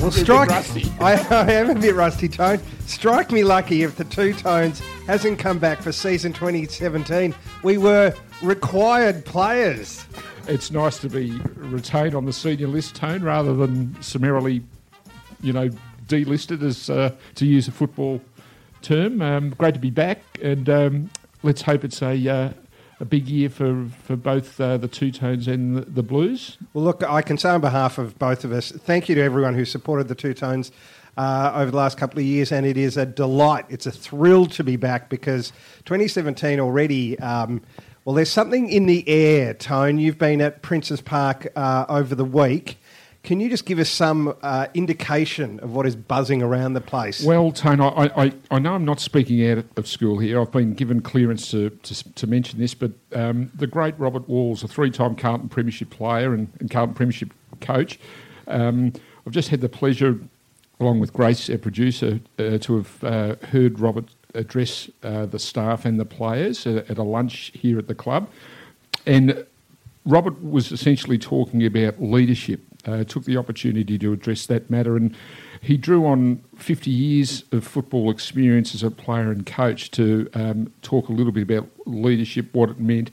Well, strike. I, I am a bit rusty, Tone. Strike me lucky if the Two Tones hasn't come back for season 2017. We were required players. It's nice to be retained on the senior list, Tone, rather than summarily, you know, delisted, as uh, to use a football term. Um, great to be back, and um, let's hope it's a uh, a big year for for both uh, the Two Tones and the, the Blues. Well, look, I can say on behalf of both of us, thank you to everyone who supported the Two Tones. Uh, over the last couple of years, and it is a delight. It's a thrill to be back because 2017 already. Um, well, there's something in the air, Tone. You've been at Princes Park uh, over the week. Can you just give us some uh, indication of what is buzzing around the place? Well, Tone, I, I, I know I'm not speaking out of school here. I've been given clearance to, to, to mention this, but um, the great Robert Walls, a three time Carlton Premiership player and, and Carlton Premiership coach, um, I've just had the pleasure, along with Grace, our producer, uh, to have uh, heard Robert address uh, the staff and the players at, at a lunch here at the club. And Robert was essentially talking about leadership uh, took the opportunity to address that matter. And he drew on 50 years of football experience as a player and coach to um, talk a little bit about leadership, what it meant,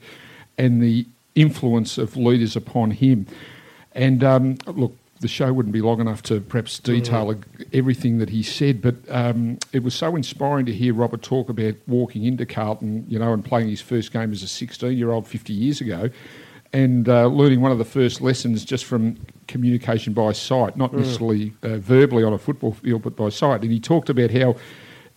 and the influence of leaders upon him. And um, look, the show wouldn't be long enough to perhaps detail mm. everything that he said, but um, it was so inspiring to hear Robert talk about walking into Carlton, you know, and playing his first game as a 16 year old 50 years ago and uh, learning one of the first lessons just from communication by sight, not mm. necessarily uh, verbally on a football field, but by sight. And he talked about how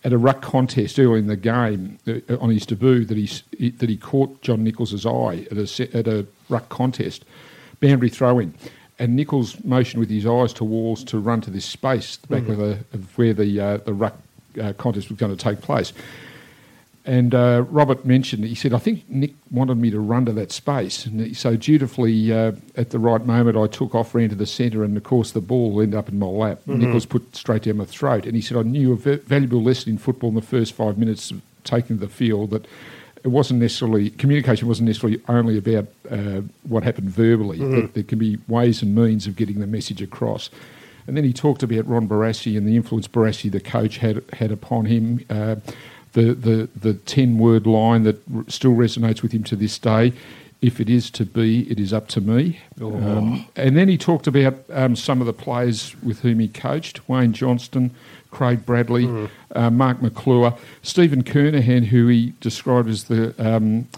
at a ruck contest early in the game uh, on his debut that he that he caught John Nicholls' eye at a at a ruck contest, boundary throw-in, and Nicholls motioned with his eyes to Walls to run to this space, the back mm. of, the, of where the uh, the ruck uh, contest was going to take place. And uh, Robert mentioned, he said, I think Nick wanted me to run to that space. And so dutifully, uh, at the right moment, I took off, ran to the centre, and of course, the ball ended up in my lap. Mm-hmm. Nick was put straight down my throat. And he said, I knew a valuable lesson in football in the first five minutes of taking the field that it wasn't necessarily, communication wasn't necessarily only about uh, what happened verbally, mm-hmm. there can be ways and means of getting the message across. And then he talked about Ron Barassi and the influence Barassi, the coach, had, had upon him uh, the, the, the 10 word line that r- still resonates with him to this day. If it is to be, it is up to me. Oh. Um, and then he talked about um, some of the players with whom he coached Wayne Johnston, Craig Bradley, mm. uh, Mark McClure, Stephen Kernahan, who he described as the, um,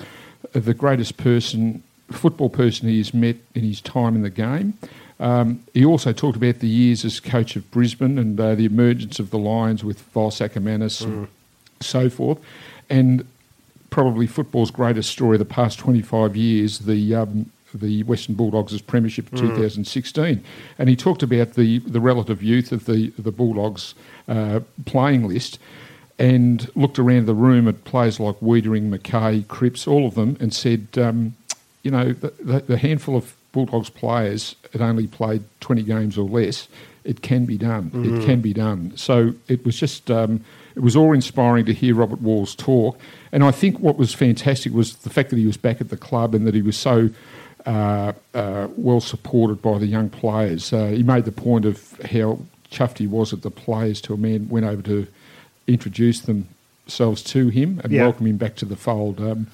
the greatest person, football person he has met in his time in the game. Um, he also talked about the years as coach of Brisbane and uh, the emergence of the Lions with Voss Akermanis mm so forth. And probably football's greatest story of the past 25 years, the um, the Western Bulldogs' premiership of mm. 2016, and he talked about the, the relative youth of the the Bulldogs uh, playing list, and looked around the room at players like Weitering, McKay, Cripps, all of them, and said, um, you know, the, the, the, handful of Bulldogs players had only played 20 games or less. It can be done. Mm-hmm. It can be done. So it was just. Um, it was all inspiring to hear Robert Walls talk. And I think what was fantastic was the fact that he was back at the club and that he was so uh, uh, well supported by the young players. Uh, he made the point of how chuffed he was at the players to a man went over to introduce themselves to him and yeah. welcome him back to the fold. Um,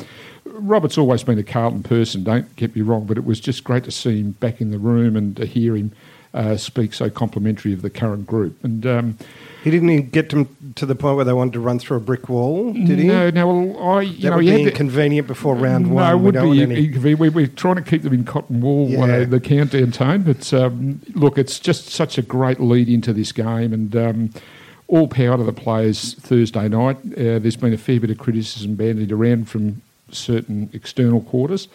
Robert's always been a Carlton person, don't get me wrong, but it was just great to see him back in the room and to hear him uh, speak so complimentary of the current group. And um, he didn't even get them to the point where they wanted to run through a brick wall, did he? No, no. Well, I you that know would be inconvenient before round no, one. No, it would be inconvenient. We, are trying to keep them in cotton wool, uh, yeah. uh, the countdown tone. But um, look, it's just such a great lead into this game, and um, all power to the players. Thursday night, uh, there's been a fair bit of criticism bandied around from certain external quarters.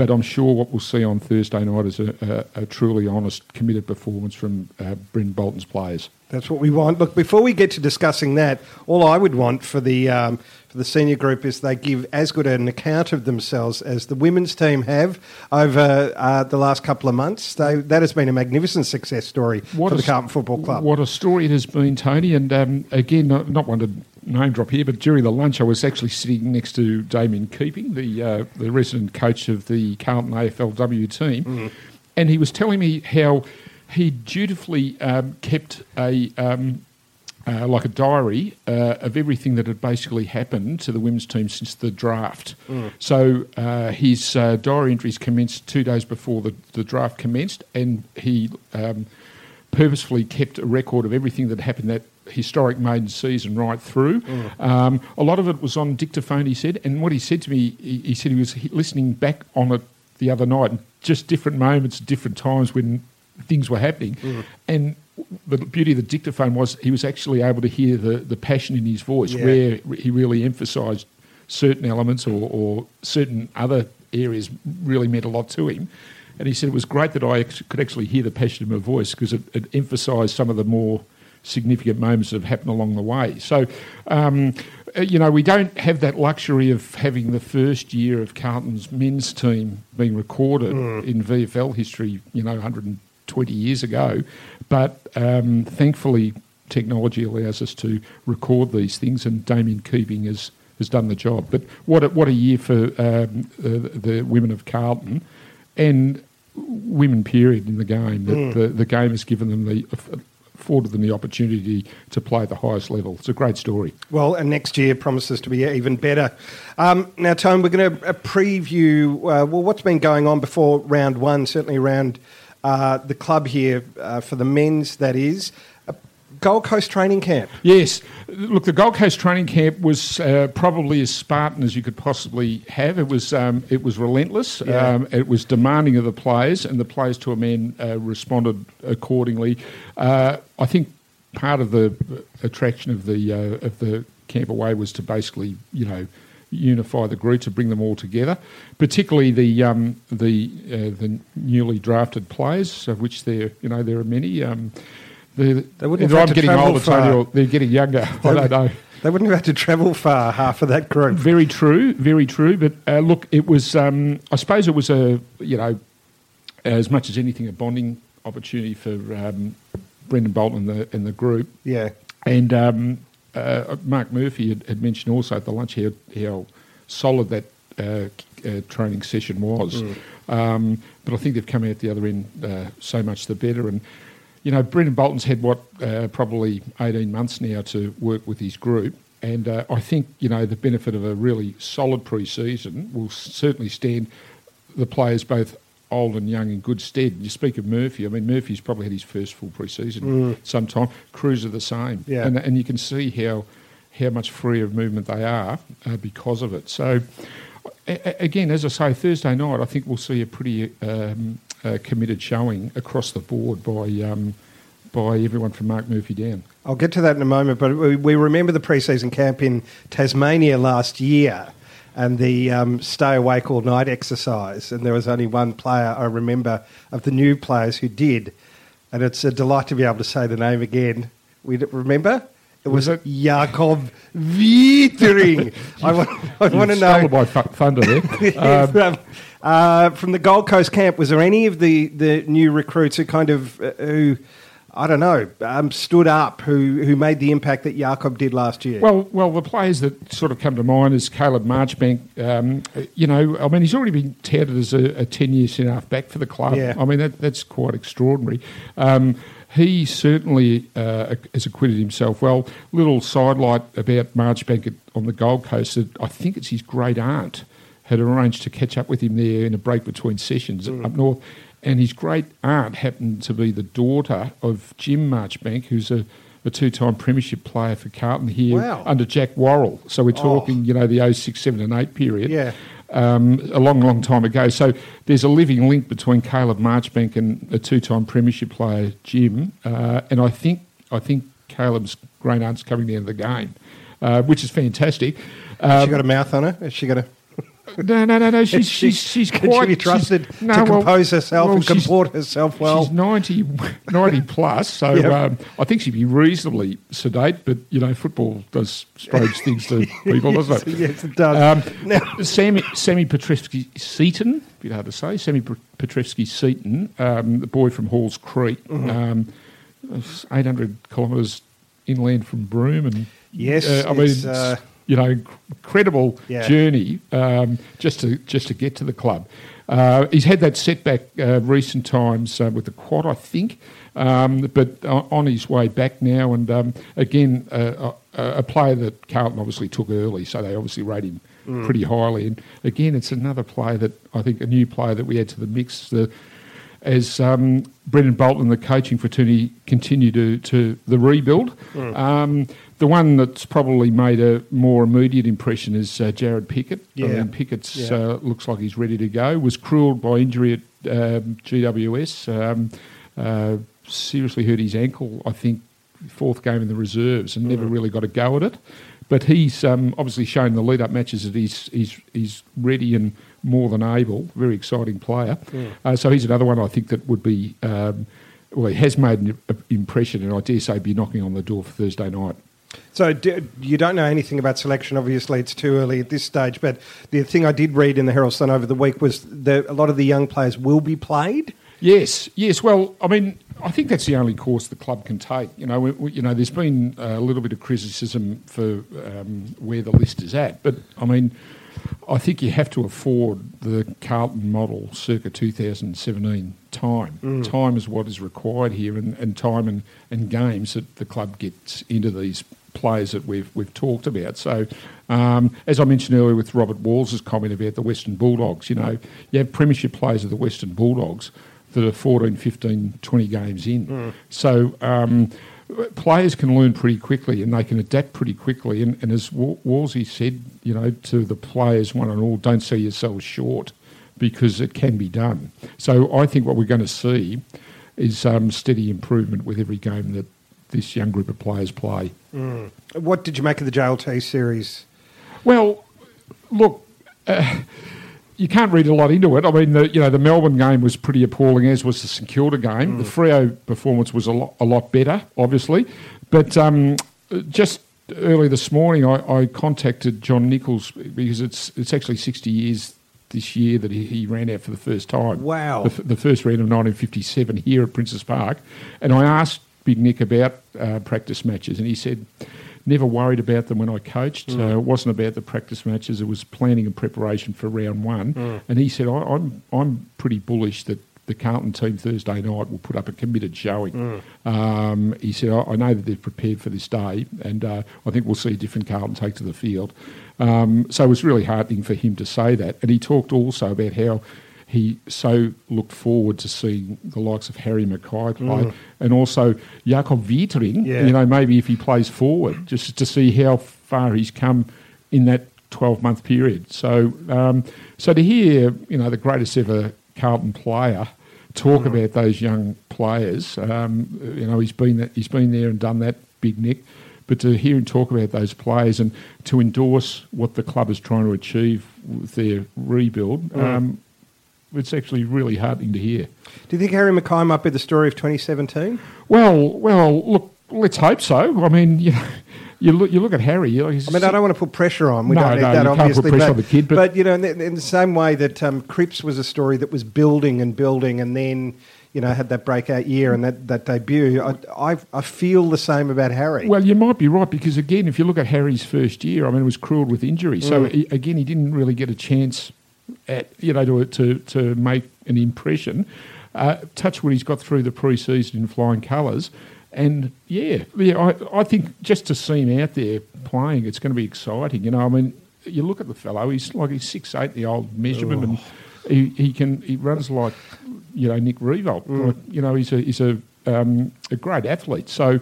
But I'm sure what we'll see on Thursday night is a, a, a truly honest, committed performance from uh, Bryn Bolton's players. That's what we want. Look, before we get to discussing that, all I would want for the um, for the senior group is they give as good an account of themselves as the women's team have over uh, the last couple of months. They, that has been a magnificent success story what for the Carlton Football Club. What a story it has been, Tony. And um, again, not, not one to name drop here, but during the lunch, I was actually sitting next to Damien Keeping, the uh, the resident coach of the Carlton AFLW team, mm. and he was telling me how he dutifully um, kept a um, uh, like a diary uh, of everything that had basically happened to the women's team since the draft. Mm. So uh, his uh, diary entries commenced two days before the, the draft commenced, and he um, purposefully kept a record of everything that happened that historic maiden season right through. Mm. Um, a lot of it was on dictaphone, he said, and what he said to me, he, he said he was listening back on it the other night, just different moments, different times when things were happening, Mm. and the beauty of the dictaphone was he was actually able to hear the, the passion in his voice Yeah. where he really emphasised certain elements or, or certain other areas really meant a lot to him. And he said it was great that I could actually hear the passion in my voice because it, it emphasised some of the more significant moments that have happened along the way. So, um, uh, you know, we don't have that luxury of having the first year of Carlton's men's team being recorded in VFL history, you know, 120 years ago. But um, thankfully, technology allows us to record these things, and Damien Keeping has, has done the job. But what a, what a year for um, the, the women of Carlton and women, period, in the game. That the, the game has given them the afforded them the opportunity to play at the highest level. It's a great story. Well, and next year promises to be even better. Um, now, Tone, we're going to preview uh, well what's been going on before round one, certainly around uh, the club here uh, for the men's. That is Gold Coast training camp. Yes. Look, the Gold Coast training camp was uh, probably as Spartan as you could possibly have. It was um, it was relentless. Yeah. Um, it was demanding of the players, and the players to a man uh, responded accordingly. Uh, I think part of the attraction of the uh, of the camp away was to basically, you know, unify the group to bring them all together, particularly the um, the uh, the newly drafted players, of which there you know there are many. The, They wouldn't either have had I'm to getting travel older, Tony, far. or they're getting younger. I don't know. They wouldn't have had to travel far, half of that group. Very true, very true. But uh, look, it was. Um, I suppose it was a you know, as much as anything, a bonding opportunity for um, Brendon Bolton and the and the group. Yeah. And um, uh, Mark Murphy had, had mentioned also at the lunch how, how solid that uh, uh, training session was. Um, but I think they've come out the other end uh, so much the better. And, you know, Brendon Bolton's had what, uh, probably 18 months now to work with his group. And uh, I think, you know, the benefit of a really solid pre season will certainly stand the players both old and young in good stead. You speak of Murphy. I mean, Murphy's probably had his first full pre-season sometime. Kreuzer the same, Yeah. and and you can see how how much freer of movement they are uh, because of it. So. Again, as I say, Thursday night, I think we'll see a pretty um, uh, committed showing across the board by um, by everyone from Mark Murphy down. I'll get to that in a moment, but we, we remember the pre-season camp in Tasmania last year and the um, stay awake all night exercise. And there was only one player I remember of the new players who did. And it's a delight to be able to say the name again. We remember? It was, Was it? Jacob Weitering. I want, I want to know. my th- thunder there. from, uh, from the Gold Coast camp, was there any of the, the new recruits who kind of uh, who I don't know um, stood up who who made the impact that Jakob did last year? Well, well, the players that sort of come to mind is Caleb Marchbank. Um, you know, I mean, he's already been touted as a, a ten-year centre half back for the club. Yeah. I mean, that, that's quite extraordinary. Um, he certainly uh, has acquitted himself well. Little sidelight about Marchbank on the Gold Coast. That I think it's his great aunt had arranged to catch up with him there in a break between sessions up north. And his great aunt happened to be the daughter of Jim Marchbank, who's a, a two time premiership player for Carlton here Wow. under Jack Worrall. So we're talking, you know, the 06, 7 and 8 period. Yeah. Um, a long, long time ago. So there's a living link between Caleb Marchbank and a two-time premiership player, Jim. Uh, and I think I think Caleb's great aunt's coming down to the end of the game, uh, which is fantastic. Has Um, she got a mouth on her? Has she got a? No, no, no, no. She's she- she's she's Can quite she be trusted no, to well- compose herself well, and comport herself well? she's 90, 90 plus, so Yep. um, I think she'd be reasonably sedate. But you know, football does strange things to people, doesn't it? yes, it does. Um, Now- Sammy, Sammy Petrevski-Seton, a bit hard to say, Sammy Petrevski-Seton, um, the boy from Halls Creek, Mm-hmm. um, 800 kilometres inland from Broome. and Yes, uh, I mean, uh, you know, incredible Yeah. journey um, just to just to get to the club. Uh, he's had that setback uh, recent times uh, with the quad, I think, um, but on his way back now. And um, again, a, a, player that Carlton obviously took early, so they obviously rate him mm. pretty highly. And again, it's another player that I think a new player that we add to the mix. The, as um, Brendon Bolton and the coaching fraternity continue to, to the rebuild. Mm. Um, the one that's probably made a more immediate impression is uh, Jarrod Pickett. Yeah. I mean, Pickett yeah. uh, looks like he's ready to go. Was cruelled by injury at um, GWS. Um, uh, seriously hurt his ankle, I think, fourth game in the reserves and mm. never really got a go at it. But he's um, obviously shown the lead-up matches that he's, he's, he's ready and more than able. Very exciting player. Mm. Uh, so he's another one I think that would be, um, well, he has made an impression and I dare say be knocking on the door for Thursday night. So do, you don't know anything about selection. Obviously, it's too early at this stage. But the thing I did read in the Herald Sun over the week was that a lot of the young players will be played. Yes, yes. Well, I mean, I think that's the only course the club can take. You know, we, you know, there's been a little bit of criticism for um, where the list is at, but I mean, I think you have to afford the Carlton model circa 2017 time. Mm. Time is what is required here, and, and time and, and games that the club gets into these players that we've we've talked about. So, um, as I mentioned earlier with Robert Walls' comment about the Western Bulldogs, you know, you have premiership players of the Western Bulldogs that are 14, 15, 20 games in. Mm. So um, players can learn pretty quickly and they can adapt pretty quickly. And, and as Wallsy said, you know, to the players one and all, don't sell yourselves short because it can be done. So I think what we're going to see is um, steady improvement with every game that this young group of players play. Mm. What did you make of the JLT series? Well, look. Uh, you can't read a lot into it. I mean, the you know the Melbourne game was pretty appalling, as was the St Kilda game. Mm. The Frio performance was a lot a lot better, obviously, but um, just early this morning, I, I, contacted John Nicholls because it's it's actually sixty years this year that he, he ran out for the first time. Wow! The, the first round of 1957 here at Princes Park, and I asked Big Nick about uh, practice matches, and he said never worried about them when I coached. Mm. Uh, it wasn't about the practice matches; it was planning and preparation for round one. Mm. And he said, I, am I'm, I'm pretty bullish that the Carlton team Thursday night will put up a committed showing." Mm. Um, he said, I, I, know that they're prepared for this day, and uh, I think we'll see a different Carlton take to the field." Um, so it was really heartening for him to say that, and he talked also about how he so looked forward to seeing the likes of Harry McKay play mm. and also Jacob Weitering, yeah. you know, maybe if he plays forward, just to see how far he's come in that 12 month period. So, um, so to hear, you know, the greatest ever Carlton player talk mm. about those young players, um, you know, he's been, he's been there and done that, Big Nick. But to hear him talk about those players and to endorse what the club is trying to achieve with their rebuild, mm. um, it's actually really heartening to hear. Do you think Harry McKay might be the story of 2017? Well, well, look, let's hope so. I mean, you know, you look, you look at Harry. You know, I mean, I don't want to put pressure on. We no, don't need no, that, you obviously. Can't put pressure but, on the kid, but, but you know, in the, in the, same way that um, Cripps was a story that was building and building, and then you know had that breakout year and that, that debut. I, I, I feel the same about Harry. Well, you might be right because again, if you look at Harry's first year, I mean, it was cruel with injury. So mm. he, again, he didn't really get a chance at you know to to, to make an impression. Uh, what he's got through the pre-season in flying colours, and yeah, yeah, I, I think just to see him out there playing, it's going to be exciting. You know, I mean, you look at the fellow; he's like he's six eight, the old measurement, oh. and he, he can he runs like you know Nick Riewoldt. Mm. Like, you know, he's a he's a um, a great athlete. So.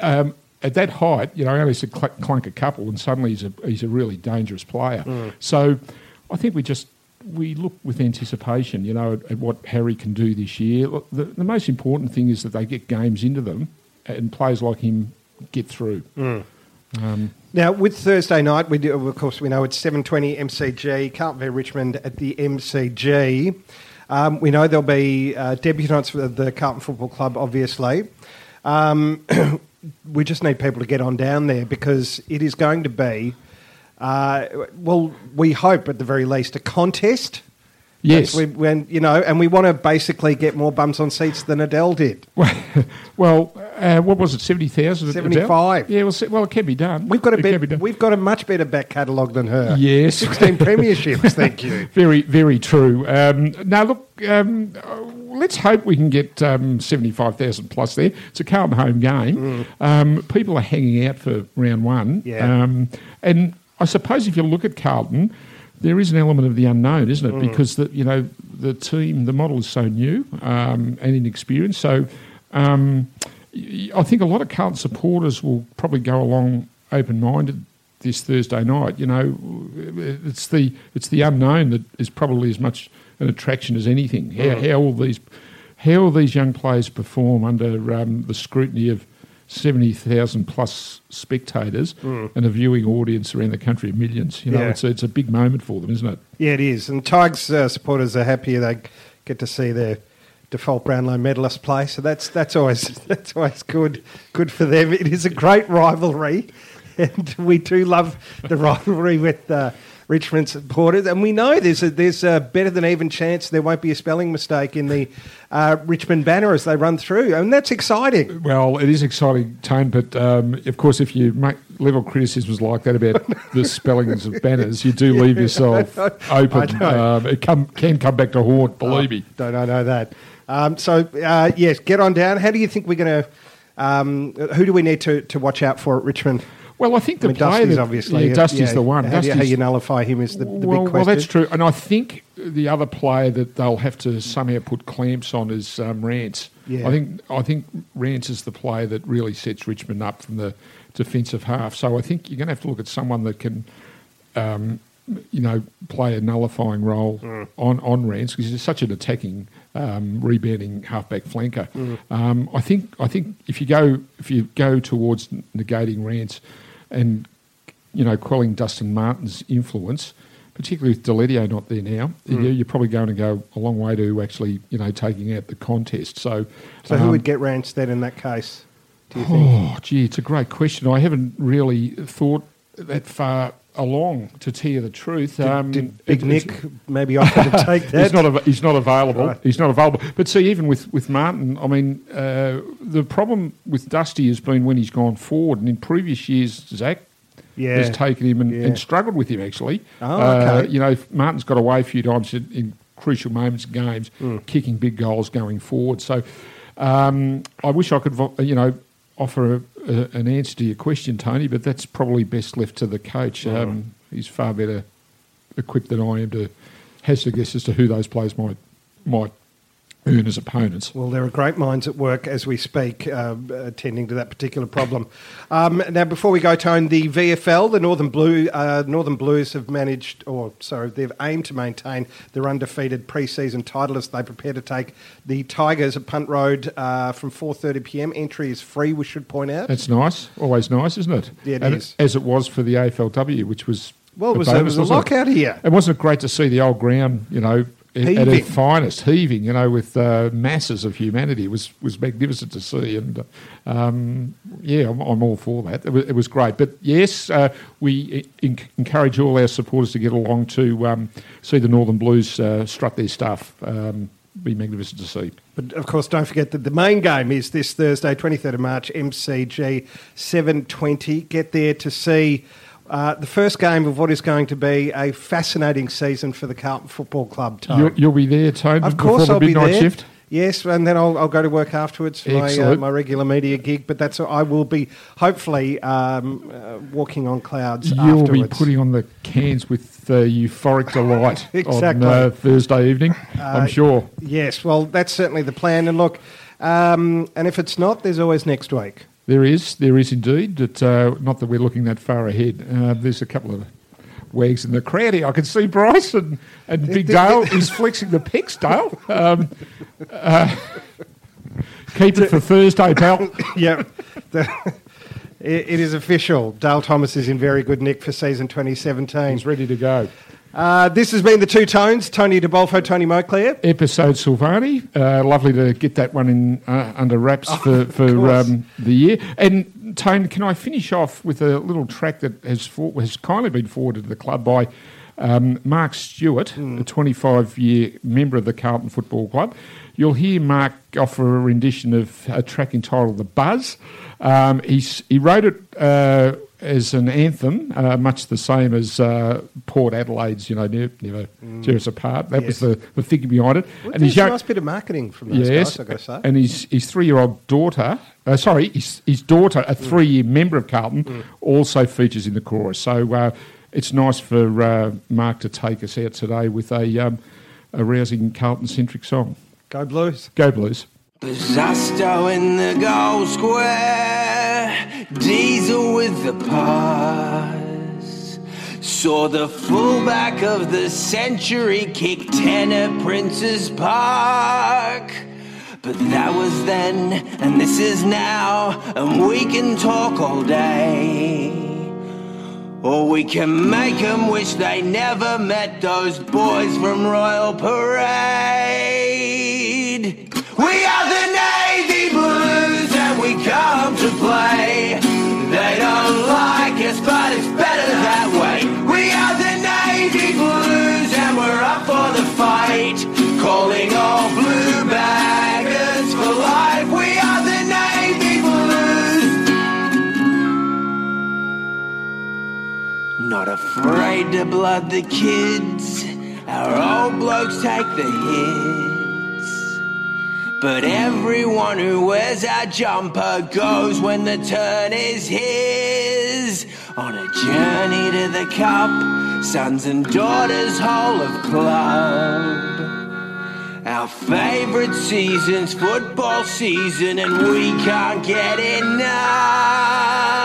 Um, at that height, you know, only to clunk a couple, and suddenly he's a he's a really dangerous player. Mm. So, I think we just we look with anticipation, you know, at, at what Harry can do this year. The, the, most important thing is that they get games into them, and players like him get through. Mm. Um, now, with Thursday night, we do, of course we know it's seven twenty MCG, Carlton v Richmond at the MCG. Um, we know there'll be uh, debutants for the Carlton Football Club, obviously. Um, we just need people to get on down there because it is going to be uh, well, we hope at the very least a contest. Yes, we, when you know, and we want to basically get more bums on seats than Adele did. Well, Uh, what was it? Seventy thousand. 75. Yeah, well, well, it can be done. We've got a It can be done. we've got a much better back catalogue than her. Yes. 16 premierships, thank you. Very, very true. Um, now, look, um, let's hope we can get um, 75,000 plus there. It's a Carlton home game. Um, people are hanging out for round one. Yeah. Um, and I suppose if you look at Carlton, there is an element of the unknown, isn't it? Because, the, you know, the team, the model is so new um, and inexperienced. So um, I think a lot of Carlton supporters will probably go along open-minded this Thursday night. You know, it's the it's the unknown that is probably as much an attraction as anything. How, how will these how will these young players perform under um, the scrutiny of seventy thousand plus spectators and a viewing audience around the country of millions? You know, Yeah. it's a, it's a big moment for them, isn't it? Yeah, it is. And Tigers uh, supporters are happier they get to see their default Brownlow medalist play. So that's that's always that's always good good for them. It is a great rivalry, and we do love the rivalry with. Uh, Richmond supporters, and we know there's a there's a better than even chance there won't be a spelling mistake in the uh, Richmond banner as they run through, and that's exciting. Well, it is exciting, Tone, but um, of course, if you make level criticisms like that about the spellings of banners, you do leave yourself I open. Um, it come, can come back to haunt, believe me. Don't I know that? Um, so uh, yes, get on down. How do you think we're going to? Um, who do we need to, to watch out for at Richmond? Well, I think I the mean, player Dusty's that- obviously. yeah, Dusty's yeah, the one. How, you, how you nullify him is the, the well, big well, that's true, and I think the other player that they'll have to somehow put clamps on is um, Rance. Yeah. I think I think Rance is the player that really sets Richmond up from the defensive half. So I think you're going to have to look at someone that can, um, you know, play a nullifying role Mm. on on Rance because he's such an attacking, um, rebounding halfback flanker. Mm. Um, I think I think if you go if you go towards negating Rance and you know, quelling Dustin Martin's influence, particularly with Deledio not there now, Mm. you- you're probably going to go a long way to actually, you know, taking out the contest. So, so who um, would get Rance then in that case? Do you think? Oh, gee, it's a great question. I haven't really thought that far along, to tell you the truth. Um, Did Big it- Nick maybe offer to take that? He's not. Av- he's not available. Right. He's not available. But see, even with with Martin, I mean, uh, the problem with Dusty has been when he's gone forward, and in previous years, Zach yeah. has taken him and, Yeah. and struggled with him actually. Oh, Uh, okay. you know, Martin's got away a few times in, in crucial moments in games, Hmm. kicking big goals going forward. So, um, I wish I could, vo- you know, offer a, a, an answer to your question, Tony, but that's probably best left to the coach. Hmm. Um, he's far better equipped than I am to hazard a guess as to who those players might might earn as opponents. Well, there are great minds at work as we speak, uh, attending to that particular problem. Um, now, before we go, Tone, the VFL, the Northern Blue, uh, Northern Blues have managed, or sorry, they've aimed to maintain their undefeated pre-season title as they prepare to take the Tigers at Punt Road uh, from 4:30 p.m. Entry is free. We should point out. That's nice, always nice, isn't it? Yeah, it and is. As it was for the AFLW, which was Well, it was, it bonus, was a wasn't it? lockout here. And wasn't great to see the old ground, you know, at at Heaving. its finest, heaving, you know, with uh, masses of humanity? It was was magnificent to see, and um, yeah, I'm, I'm all for that. It was, it was great, but yes, uh, we en- encourage all our supporters to get along to um, see the Northern Blues uh, strut their stuff. Um, be magnificent to see. But of course, don't forget that the main game is this Thursday, 23rd of March, MCG 720. Get there to see uh, the first game of what is going to be a fascinating season for the Carlton Football Club. Tone. You'll, you'll be there, Tone, of course, the I'll be there. shift. Yes, and then I'll, I'll go to work afterwards for my, uh, my regular media gig. But that's I will be hopefully um, uh, walking on clouds. You'll be afterwards. putting on the cans with uh, euphoric delight Exactly. on uh, Thursday evening, I'm Uh, sure. Yes, well, that's certainly the plan. And look, um, and if it's not, there's always next week. There is, there is indeed. But, uh, not that we're looking that far ahead. Uh, there's a couple of wags in the crowd here. I can see Bryce and, and Big Dale. He's flexing the pecs, Dale. Um, uh, keep it for Thursday, pal. yep. It, it is official. Dale Thomas is in very good nick for season 2017. He's ready to go. Uh, this has been the Two Tones. Tony DeBolfo, Tony Moclair. Episode Silvagni. Uh, lovely to get that one in uh, under wraps for, for um, the year. And Tone, can I finish off with a little track that has for, has kindly been forwarded to the club by Um, Mark Stewart, a 25 year member of the Carlton Football Club. You'll hear Mark offer a rendition of a track entitled The Buzz. Um, he's, he wrote it uh, as an anthem, uh, much the same as uh, Port Adelaide's, you know, Never, never Tear Us Apart. That was the, the thinking behind it. Well, and his a nice bit of marketing from those yes, guys, I've got to say. and his, his three year old daughter, uh, sorry, his, his daughter, Mm. a three year member of Carlton, also features in the chorus. So uh, it's nice for uh, Mark to take us out today with a, um, a rousing Carlton centric song. Go Blues. Go Blues. Zasto in the goal square, Diesel with the pass. Saw the fullback of the century kick 10 at Prince's Park. But that was then, and this is now, and we can talk all day. Or we can make 'em wish they never met those boys from Royal Parade. We are the Navy Blues and we come to play. They don't like us, but it's better that way. We are the Navy Blues and we're up for the fight. Calling all blue baggers for life. We are the Navy Blues. Not afraid to blood the kids. Our old blokes take the hits. But everyone who wears our jumper goes when the turn is his. On a journey to the cup, sons and daughters, whole of club. Our favourite season's football season, and we can't get enough.